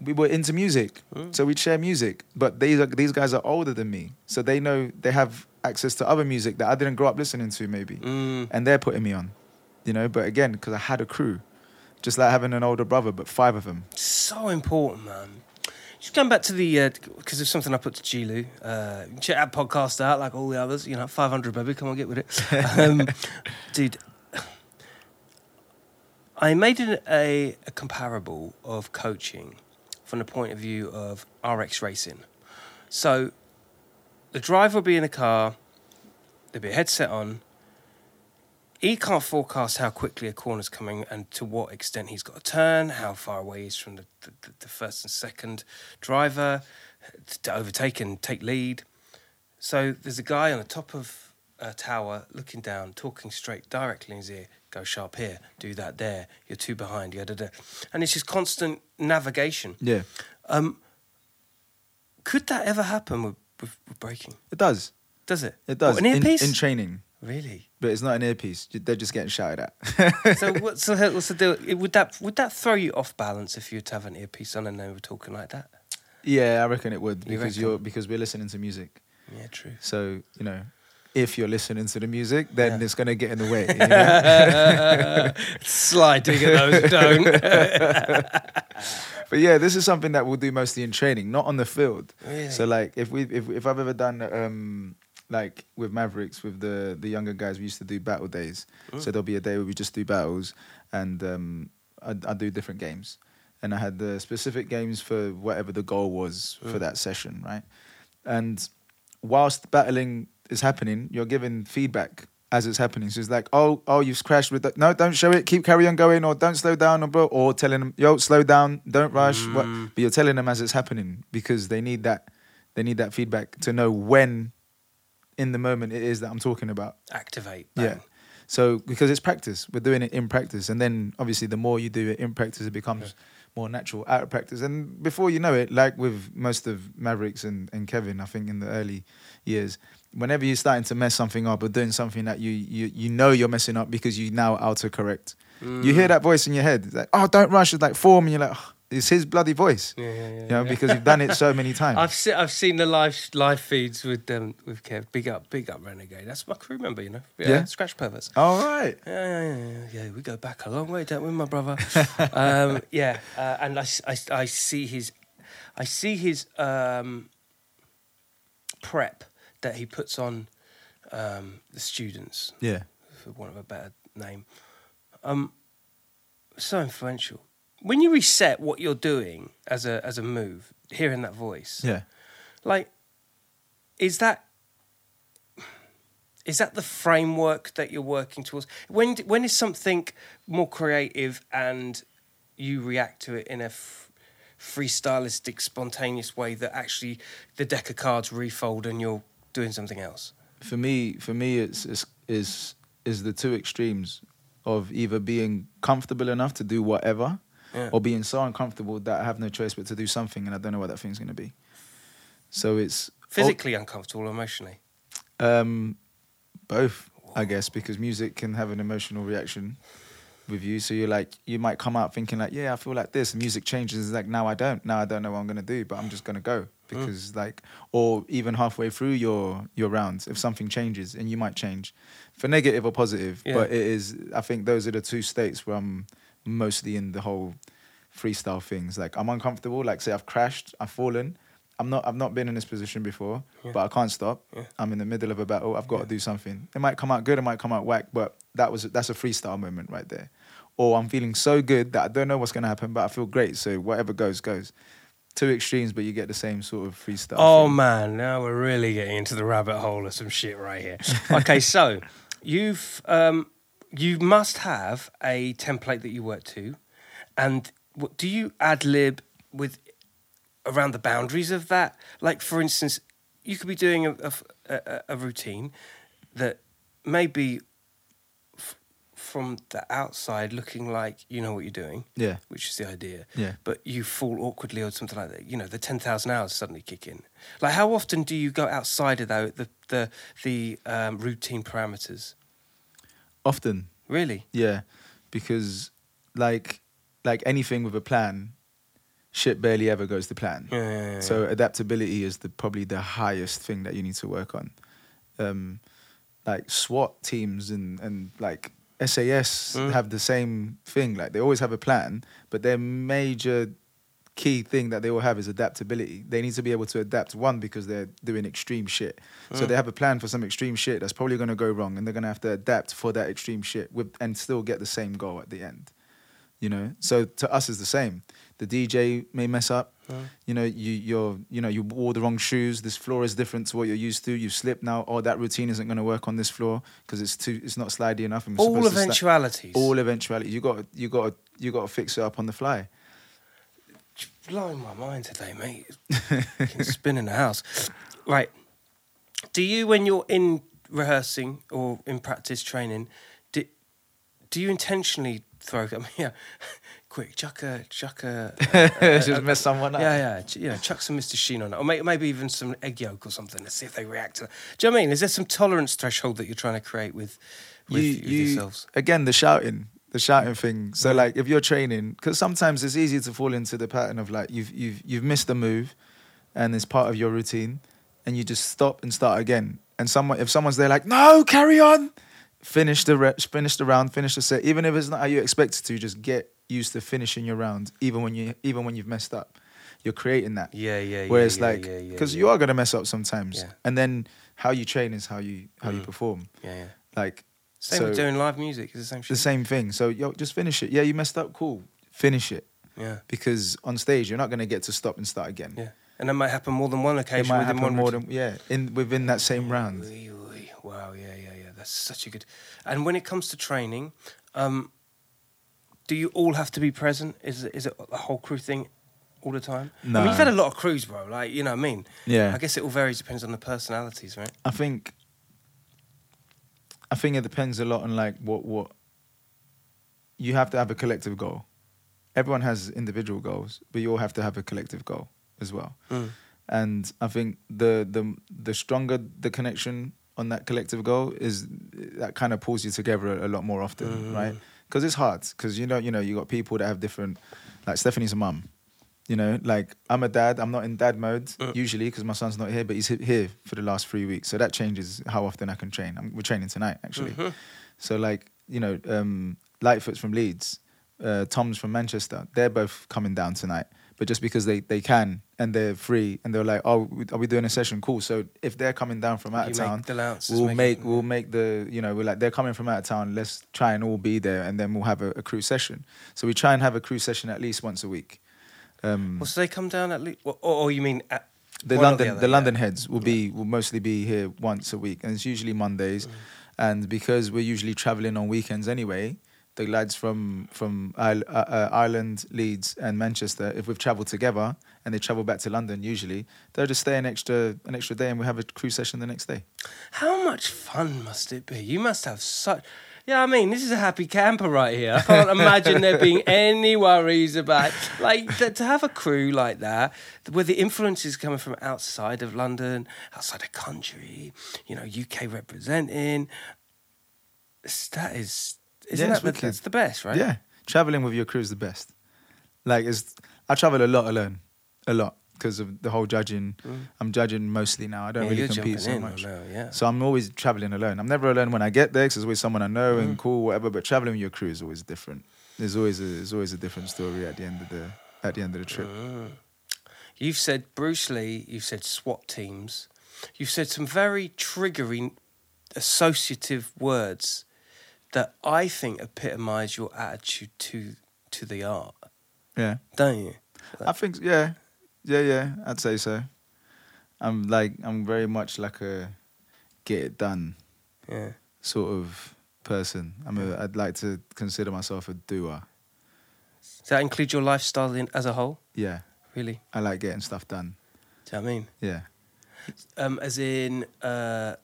We were into music, Mm. so we'd share music. But these are these guys are older than me, so they know they have access to other music that I didn't grow up listening to, maybe Mm. and they're putting me on, you know. But again, because I had a crew, just like having an older brother, but five of them. So important, man. Just going back to the because there's something I put to Gilu. Uh, check that podcast out, like all the others. You know, 500 baby, come on, get with it, (laughs) um, dude. I made an, a, a comparable of coaching from the point of view of RX racing. So, the driver will be in the car, there'll be a headset on. He can't forecast how quickly a corner's coming and to what extent he's got to turn, how far away he's from the, the, the first and second driver to overtake and take lead. So there's a guy on the top of a tower looking down, talking straight directly in his ear. Go sharp here, do that there. You're too behind. Yeah, da, and it's just constant navigation. Yeah, Um, could that ever happen with, with, with braking? it does. Does it? It does What, an earpiece? in training, really? but it's not an earpiece. They're just getting shouted at. so what's the, what's the deal? Would that would that throw you off balance if you were to have an earpiece on and they were talking like that? yeah, I reckon it would You because reckon? you're because we're listening to music. Yeah, true. So you know, if you're listening to the music, then Yeah. it's gonna get in the way. you (laughs) know? (laughs) Sliding at those don't. (laughs) but yeah, this is something that we'll do mostly in training, not on the field. Really? So like if we if if I've ever done um like with Mavericks with the the younger guys, we used to do battle days. So there'll be a day where we just do battles, and um I I do different games, and I had the specific games for whatever the goal was for that session, right? And whilst battling is happening, you're giving feedback as it's happening. So it's like, oh, oh, you've crashed with that. No, don't show it. Keep carry on going, or don't slow down, or bro, or telling them, yo, slow down, don't rush. What? Mm. But you're telling them as it's happening because they need that. They need that feedback to know when, in the moment, it is that I'm talking about. Activate. Yeah. So because it's practice, we're doing it in practice, and then obviously the more you do it in practice, it becomes more natural out of practice. And before you know it, like with most of Mavericks and, and Kevin, I think in the early years, whenever you're starting to mess something up or doing something that you you you know you're messing up because you now autocorrect, you hear that voice in your head, it's like, oh, don't rush, it's like form, and you're like, oh, it's his bloody voice, Yeah, yeah, yeah. you know, because you've done it so many (laughs) times. I've seen I've seen the live live feeds with um with Kev. Big up, big up, Renegade. That's my crew member, you know. Yeah? Scratch perverts. All right. Yeah, yeah, yeah, yeah, yeah. We go back a long way, don't we, my brother? (laughs) um, yeah, uh, and I, I I see his, I see his um, prep that he puts on um, the students, Yeah. for want of a better name. Um, so influential. When you reset what you're doing as a as a move, hearing that voice, Yeah. like, is that is that the framework that you're working towards? When when is something more creative and you react to it in a f- freestylistic, spontaneous way that actually the deck of cards refold and you're doing something else? for me for me it's, it's is is the two extremes of either being comfortable enough to do whatever Yeah. or being so uncomfortable that I have no choice but to do something and I don't know what that thing's going to be. So it's Physically uncomfortable, emotionally. um both. I guess, because music can have an emotional reaction with you. So you're like, you might come out thinking like, yeah, I feel like this. Music changes. It's like now I don't. Now I don't know what I'm gonna do, but I'm just gonna go mm. because like, or even halfway through your your rounds, if something changes, and you might change for negative or positive. Yeah. But it is. I think those are the two states where I'm mostly in the whole freestyle things. Like I'm uncomfortable. Like say I've crashed, I've fallen. I'm not. I've not been in this position before, but I can't stop. I'm in the middle of a battle. I've got to do something. It might come out good. It might come out whack. But that was that's a freestyle moment right there. Or I'm feeling so good that I don't know what's gonna happen, but I feel great. So whatever goes goes. Two extremes, but you get the same sort of freestyle. Oh thing. man, now we're really getting into the rabbit hole of some shit right here. Okay, so (laughs) you've um, you must have a template that you work to, and what, do you ad lib with around the boundaries of that? Like, for instance, you could be doing a, a, a, routine that may be f- from the outside looking like you know what you're doing, Yeah. which is the idea Yeah. but you fall awkwardly or something like that. You know, the ten thousand hours suddenly kick in. Like, how often do you go outside of though the the the um, routine parameters? Often, Really? Yeah, because like like anything with a plan, shit barely ever goes to plan. Yeah, yeah, yeah, So adaptability is the probably the highest thing that you need to work on. Um, like SWAT teams and and like SAS Mm. have the same thing. Like they always have a plan, but their major key thing that they will have is adaptability. They need to be able to adapt one because they're doing extreme shit. So Mm. they have a plan for some extreme shit that's probably going to go wrong, and they're going to have to adapt for that extreme shit with and still get the same goal at the end. You know, so to us is the same. The DJ may mess up. You know, you you're you know you wore the wrong shoes. This floor is different to what you're used to. You slipped now. Oh, that routine isn't going to work on this floor because it's too it's not slidey enough. and All to sli- eventualities. all eventualities You got you got you got to fix it up on the fly. blowing my mind today, mate. Fucking Spin in the house. Right. Do you, when you're in rehearsing or in practice training, do, do you intentionally throw? I mean, (laughs) yeah, quick, chuck a, chuck a, (laughs) uh, uh, uh, Just mess someone up. yeah, yeah, ch- you know, chuck some Mr. Sheen on it, or may, maybe even some egg yolk or something. Let's see if they react to that. Do you know what I mean? Is there some tolerance threshold that you're trying to create with, with, you, with you yourselves? again the shouting the shouting thing so mm. like if you're training because sometimes it's easy to fall into the pattern of like you've you've you've missed a move and it's part of your routine and you just stop and start again and someone if someone's there like no carry on finish the re- finish the round finish the set even if it's not how you expect it to just get used to finishing your round even when you even when you've messed up you're creating that Yeah, yeah, yeah. Whereas yeah, like, yeah, yeah, because yeah. you are gonna mess up sometimes, and then how you train is how you how you Mm. perform. Yeah, yeah. Like Same so with doing live music. is the same Shit. the same thing. So yo, just finish it. Yeah, you messed up. Cool, finish it. Yeah, Because on stage, you're not gonna get to stop and start again. yeah. And that might happen more than one It occasion might within happen one more than yeah in within that same round. Wow, yeah. That's such a good. And when it comes to training, um, do you all have to be present? Is it, is it a whole crew thing all the time? I No. mean, you've had a lot of crews, bro. Like, you know what I mean? Yeah. I guess it all varies, depends on the personalities, right? I think I think it depends a lot on like what what you have to have a collective goal. Everyone has individual goals, but you all have to have a collective goal as well. Mm. And I think the the the stronger the connection on that collective goal is that kind of pulls you together a, a lot more often, Mm. right? Because it's hard. Because you know you know you got people that have different. Like Stephanie's a mum. You know, like I'm a dad. I'm not in dad mode Mm. usually because my son's not here, but he's here for the last three weeks. So that changes how often I can train. I'm, we're training tonight actually. Mhm. So like you know, um, Lightfoot's from Leeds, uh, Tom's from Manchester. They're both coming down tonight, but just because they they can and they're free and they're like, oh, we- are we doing a session? Cool. So if they're coming down from out of town, we'll make we'll make the you know we're like they're coming from out of town. Let's try and all be there, and then we'll have a, a crew session. So we try and have a crew session at least once a week. Um, Well, so they come down at least, or, or you mean at the London other, the yeah. London heads will be will mostly be here once a week, and it's usually Mondays. Mm. And because we're usually traveling on weekends anyway, the lads from from uh, uh, Ireland, Leeds, and Manchester, if we've travelled together and they travel back to London, usually they'll just stay an extra an extra day, and we have a crew session the next day. How much fun must it be? You must have such. Yeah, I mean, this is a happy camper right here. I can't imagine there being (laughs) any worries about like th- to have a crew like that, where the influence is coming from outside of London, outside the country. You know, UK representing. That is, isn't Yeah, it's that the, that's the best, right? Yeah, traveling with your crew is the best. Like, it's I travel a lot alone, a lot because of the whole judging. I'm judging mostly now. I don't Mm. Yeah, really compete so much. Know, yeah. So I'm always traveling alone. I'm never alone when I get there because there's always someone I know Mm. and cool, whatever. But traveling with your crew is always different. There's always a, there's always a different story at the end of the at the end of the trip. Mm. You've said Bruce Lee, you've said SWAT teams, you've said some very triggering associative words that I think epitomise your attitude to to the art, Yeah, don't you? I think yeah, yeah, yeah. I'd say so. I'm like I'm very much like a get it done Yeah. sort of person. I'm a, I'd like to consider myself a doer. Does that include your lifestyle in, as a whole? Yeah, Really? I like getting stuff done. Do you know what I mean? Yeah, Um, as in, uh,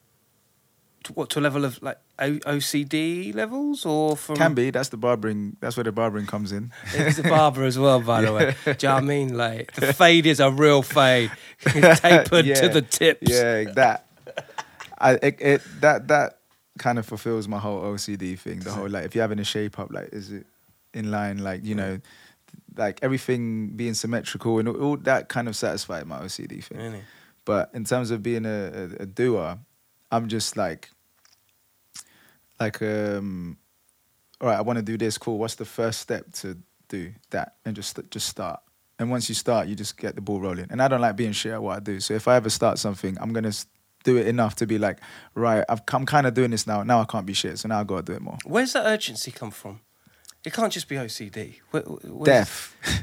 to, what to a level of like o- OCD levels, or from can be. That's the barbering. That's where the barbering comes in. It's a barber as well, by the way. (laughs) Do you know what I mean? Like the fade is a real fade, (laughs) tapered to the tips. Yeah, that. I it, it that that kind of fulfills my whole OCD thing. The whole like if you're having a shape up, like is it in line? Like you know, like everything being symmetrical and all, all that kind of satisfied my OCD thing. Really? But in terms of being a, a, a doer, I'm just like, like um, all right, I want to do this. Cool. What's the first step to do that? And just just start. And once you start, you just get the ball rolling. And I don't like being shit at what I do. So if I ever start something, I'm gonna do it enough to be like, right, I've, I'm kind of doing this now. Now I can't be shit. So now I gotta do it more. Where's that urgency come from? It can't just be OCD. Where, where's- Death. (laughs) (laughs)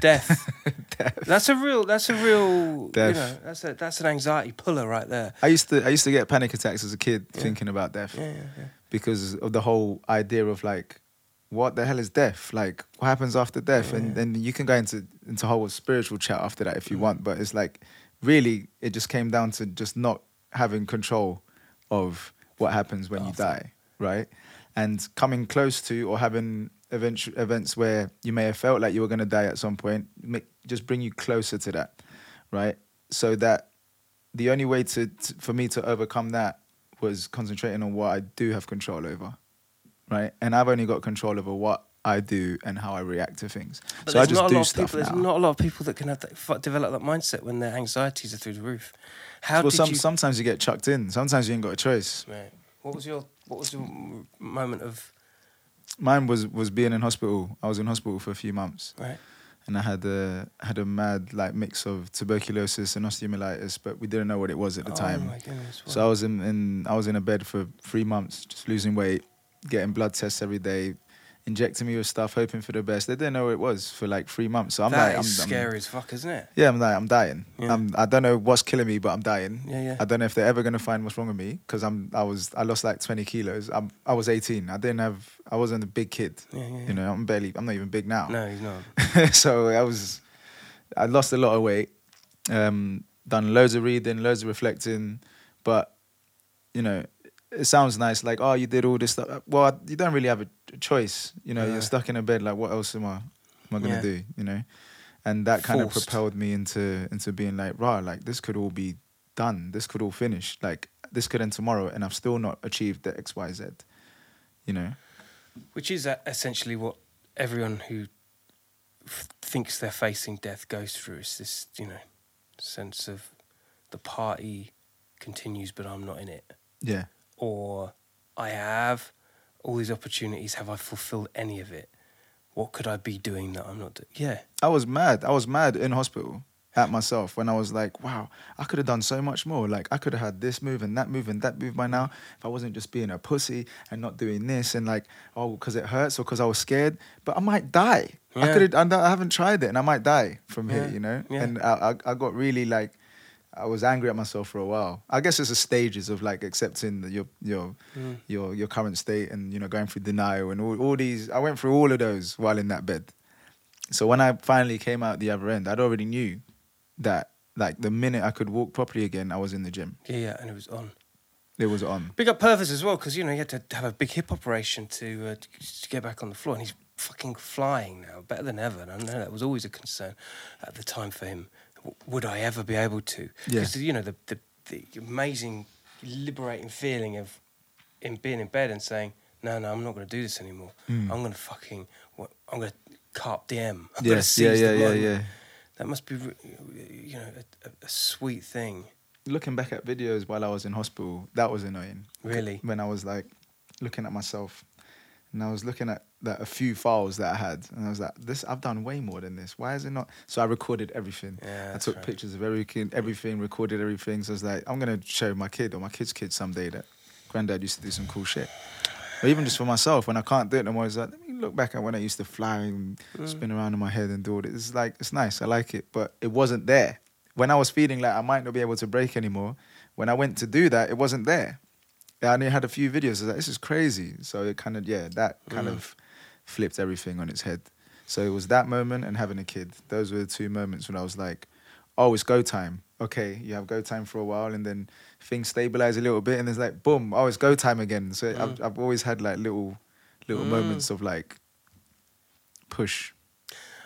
Death. That's a real. That's a real. Death. You know, that's a that's an anxiety puller right there. I used to I used to get panic attacks as a kid thinking about death. Yeah, yeah, yeah. Because of the whole idea of like what the hell is death? Like what happens after death? And then you can go into into whole spiritual chat after that if you mm. want but it's like really it just came down to just not having control of what happens when you die right? And coming close to or having event, events where you may have felt like you were going to die at some point make, just bring you closer to that right? So that the only way to, to for me to overcome that was concentrating on what I do have control over, right? And I've only got control over what I do and how I react to things. But so I just not a do lot of stuff people. now. There's not a lot of people that can have that, develop that mindset when their anxieties are through the roof. How well, did some, you? sometimes you get chucked in. Sometimes you ain't got a choice. Right. What was your What was your moment of Mine was was being in hospital. I was in hospital for a few months, right? And I had a had a mad like mix of tuberculosis and osteomyelitis, but we didn't know what it was at the Oh time. goodness! So I was in, in I was in a bed for three months, just losing weight, getting blood tests every day, injecting me with stuff, hoping for the best. They didn't know what it was for like three months. So I'm That like, I'm, is I'm- scary as fuck, isn't it? yeah, I'm like, I'm dying. Yeah. I'm, I don't know what's killing me, but I'm dying. Yeah, yeah. I don't know if they're ever gonna find what's wrong with me because I'm, I was, I lost like 20 kilos. I'm, I was 18. I didn't have, I wasn't a big kid. Yeah, yeah, yeah. You know, I'm barely, I'm not even big now. No, he's not. (laughs) so I was, I lost a lot of weight. Um, done loads of reading, loads of reflecting, but you know, it sounds nice. Like, oh, you did all this stuff. Well, you don't really have a choice. You know, Yeah. you're stuck in a bed. Like, what else am I, am I gonna Yeah. do? You know, and that kind of propelled me into into being like, rah, like this could all be done. This could all finish. Like this could end tomorrow, and I've still not achieved the X, Y, Z. You know. Which is uh, essentially what everyone who f- thinks they're facing death goes through. Is this, you know, sense of the party continues, but I'm not in it, Yeah. Or I have all these opportunities. Have I fulfilled any of it? What could I be doing that I'm not doing? Yeah, I was mad. I was mad in hospital at myself when I was like, wow, I could have done so much more. Like I could have had this move and that move and that move by now if I wasn't just being a pussy and not doing this and like, oh, because it hurts or because I was scared. But I might die. I could have. I haven't tried it and I might die from here. You know. Yeah. And I, I, I got really like. I was angry at myself for a while. I guess it's the stages of like accepting that your your Mm. your your current state and you know going through denial and all, all these. I went through all of those while in that bed. So when I finally came out the other end, I'd already knew that like the minute I could walk properly again, I was in the gym. yeah, yeah, and it was on. It was on. Big up Purvis as well, because you know he had to have a big hip operation to, uh, to to get back on the floor, and he's fucking flying now, better than ever. And I know that was always a concern at the time for him. Would I ever be able to? Yeah. Because you know the, the the amazing, liberating feeling of in being in bed and saying, no, no, I'm not going to do this anymore. Mm. I'm going to fucking, I'm going to carp diem. (laughs) I'm gonna Yes, yeah, seize the yeah, yeah, yeah. That must be, you know, a, a, a sweet thing. Looking back at videos while I was in hospital, that was annoying. Really? When I was like looking at myself, and I was looking at that a few files that I had, and I was like, "This I've done way more than this. Why is it not?" So I recorded everything. Yeah, I took right. pictures of everything, everything, recorded everything. So I was like, I'm gonna show my kid or my kid's kid someday that granddad used to do some cool shit. Or even just for myself, when I can't do it no more, it's like, let me look back at when I used to fly and Mm. spin around in my head and do all this. It's like, it's nice, I like it, but it wasn't there. When I was feeling like I might not be able to break anymore, when I went to do that, it wasn't there. I only had a few videos. I was like, this is crazy. So it kind of, yeah, that kind Mm. of flipped everything on its head. So it was that moment and having a kid. Those were the two moments when I was like, oh, it's go time. Okay, you have go time for a while, and then things stabilize a little bit, and it's like, boom, oh, it's go time again. So I've, Mm. I've always had like little, little moments of like push.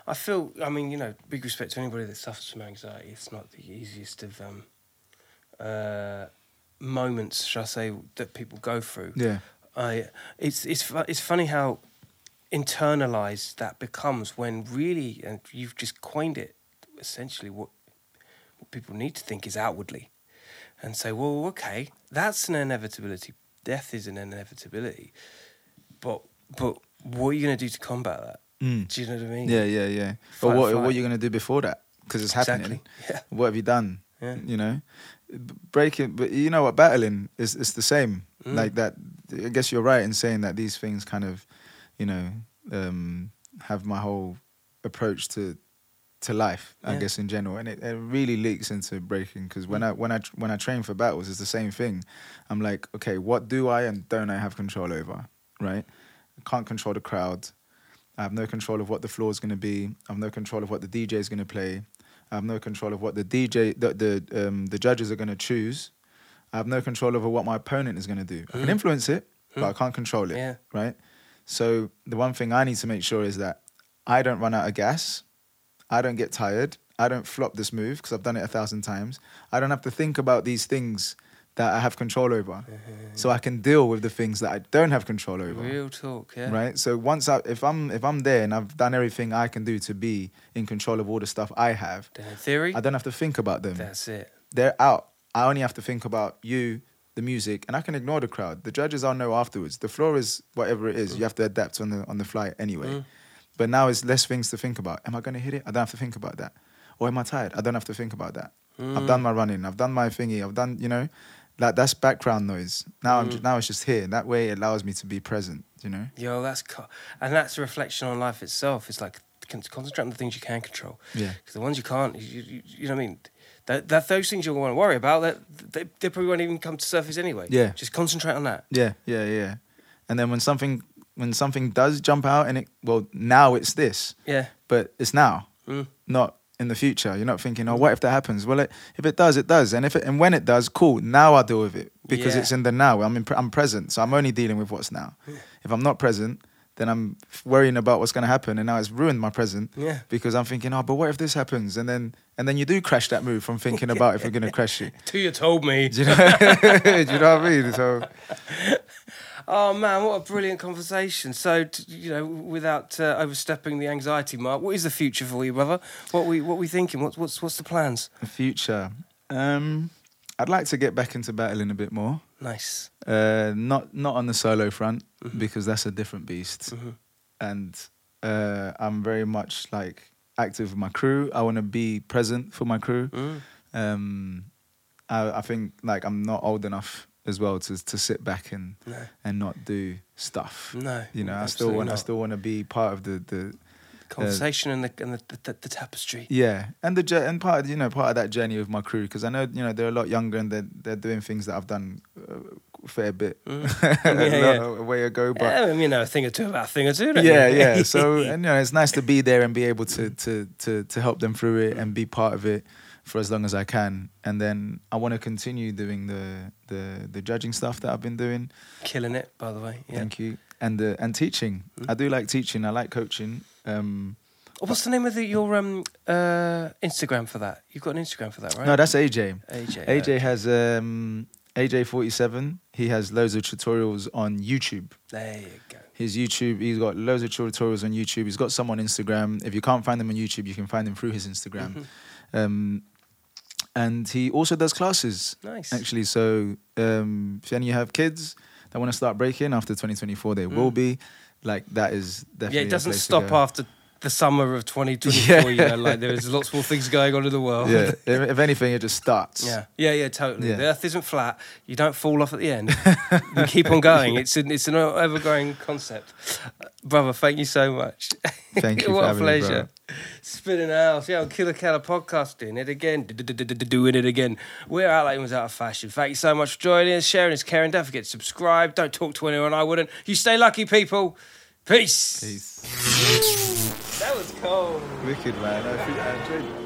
I feel, I mean, you know, big respect to anybody that suffers from anxiety. It's not the easiest of um, uh, moments, shall I say, that people go through. Yeah, I, it's it's it's funny how internalized that becomes when really, and you've just coined it. Essentially, what what people need to think is outwardly, and say, well, okay, that's an inevitability. Death is an inevitability, but but what are you going to do to combat that? Mm. Do you know what I mean? yeah, yeah, yeah. Fight, But what, fight. what are you gonna do before that? Because it's happening. Exactly. (laughs) Yeah. What have you done? Yeah. You know, breaking. But you know what? Battling is it's the same. Mm. Like that. I guess you're right in saying that these things kind of, you know, um, have my whole approach to to life. I guess in general, and it, it really leaks into breaking because when I when I when I train for battles, it's the same thing. I'm like, okay, what do I and don't I have control over? Right? I can't control the crowd. I have no control of what the floor is going to be. I have no control of what the DJ is going to play. I have no control of what the DJ, the the, um, the judges are going to choose. I have no control over what my opponent is going to do. I can Mm. influence it, but I can't control it. Yeah. Right. So the one thing I need to make sure is that I don't run out of gas. I don't get tired. I don't flop this move because I've done it a thousand times. I don't have to think about these things that I have control over, so I can deal with the things that I don't have control over. Real talk, yeah. right? So once i if i'm if i'm there and i've done everything i can do to be in control of all the stuff i have in theory, i don't have to think about them. That's it. they're out. I only have to think about you the music and i can ignore the crowd. The judges i'll know afterwards. The floor is whatever it is. You have to adapt on the on the fly anyway. Mm. but now it's less things to think about. Am i going to hit it? I don't have to think about that. Or am i tired? I don't have to think about that. Mm. i've done my running. I've done my thingy. I've done you know like that's background noise now i'm Mm. just, now it's just here that way it allows me to be present you know Yo, that's co- and that's a reflection on life itself. It's like concentrate on the things you can control. Yeah. Because the ones you can't, you, you, you know what I mean. That, that those things you'll want to worry about, that they, they probably won't even come to surface anyway. Yeah. Just concentrate on that. Yeah, yeah, yeah. And then when something when something does jump out and it well now it's this, Yeah. but it's now, Mm. not in the future. You're not thinking, oh, what mm. if that happens? Well, it, if it does, it does, and if it, and when it does, cool. Now I'll deal with it because Yeah. it's in the now. I'm in, I'm present, so I'm only dealing with what's now. If I'm not present, then I'm worrying about what's going to happen, and now it's ruined my present. Yeah. Because I'm thinking, oh, but what if this happens? And then and then you do crash that move from thinking about if you're going (laughs) to crash it. Till you told me. Do you know? (laughs) do you know what I mean? So (laughs) Oh man, what a brilliant conversation! So, t- you know, without uh, overstepping the anxiety mark, what is the future for you, brother? What we what we thinking? What's what's what's the plans? The future. Um, I'd like to get back into battling a bit more. Nice. Uh, not not on the solo front Mm-hmm. because that's a different beast, and uh, I'm very much like active with my crew. I want to be present for my crew. Mm. Um, I, I think like I'm not old enough as well to to sit back and No. and not do stuff. No, you know, I still want I still want to be part of the the Conversation and the and the, the, the tapestry. Yeah, and the and part of, you know part of that journey with my crew because I know you know they're a lot younger and they're they're doing things that I've done uh, a fair bit Mm. (laughs) a, Yeah, yeah. a way ago, but Yeah, you know, a thing or two about a thing or two. yeah, you? yeah. So (laughs) and you know it's nice to be there and be able to to to to help them through it and be part of it for as long as I can, and then I want to continue doing the the the judging stuff that I've been doing. killing it, by the way. Yeah. Thank you, and the and teaching. Mm. I do like teaching. I like coaching. Um, Oh, What's the name of the, your um uh Instagram for that? You've got an Instagram for that, right? No, that's AJ. AJ. AJ has um AJ47. He has loads of tutorials on YouTube. There you go. His YouTube, he's got loads of tutorials on YouTube. He's got some on Instagram. If you can't find them on YouTube, you can find them through his Instagram. Mm-hmm. Um, and he also does classes. Nice. Actually, so um, if any you have kids that want to start breaking after 2024, they will be. Like that is definitely. Mm. Yeah, it doesn't stop after the summer of 2024. (laughs) You Yeah. know, like there's lots more things going on in the world. Yeah, if, anything, it just starts. Yeah, yeah, yeah, totally. Yeah. The Earth isn't flat. You don't fall off at the end. you keep on going. It's an it's an ever-growing concept, Uh, brother. Thank you so much. Thank you (laughs) what a me, pleasure. Spin in house, yeah, on Killa Kela podcast, doing it again, doing it again. We're out like it was out of fashion. Thank you so much for joining us, sharing us, caring. Don't forget to subscribe. Don't talk to anyone. I wouldn't. You stay lucky, people. Peace. Peace. That was cold. Wicked man. I, feel- I enjoyed it.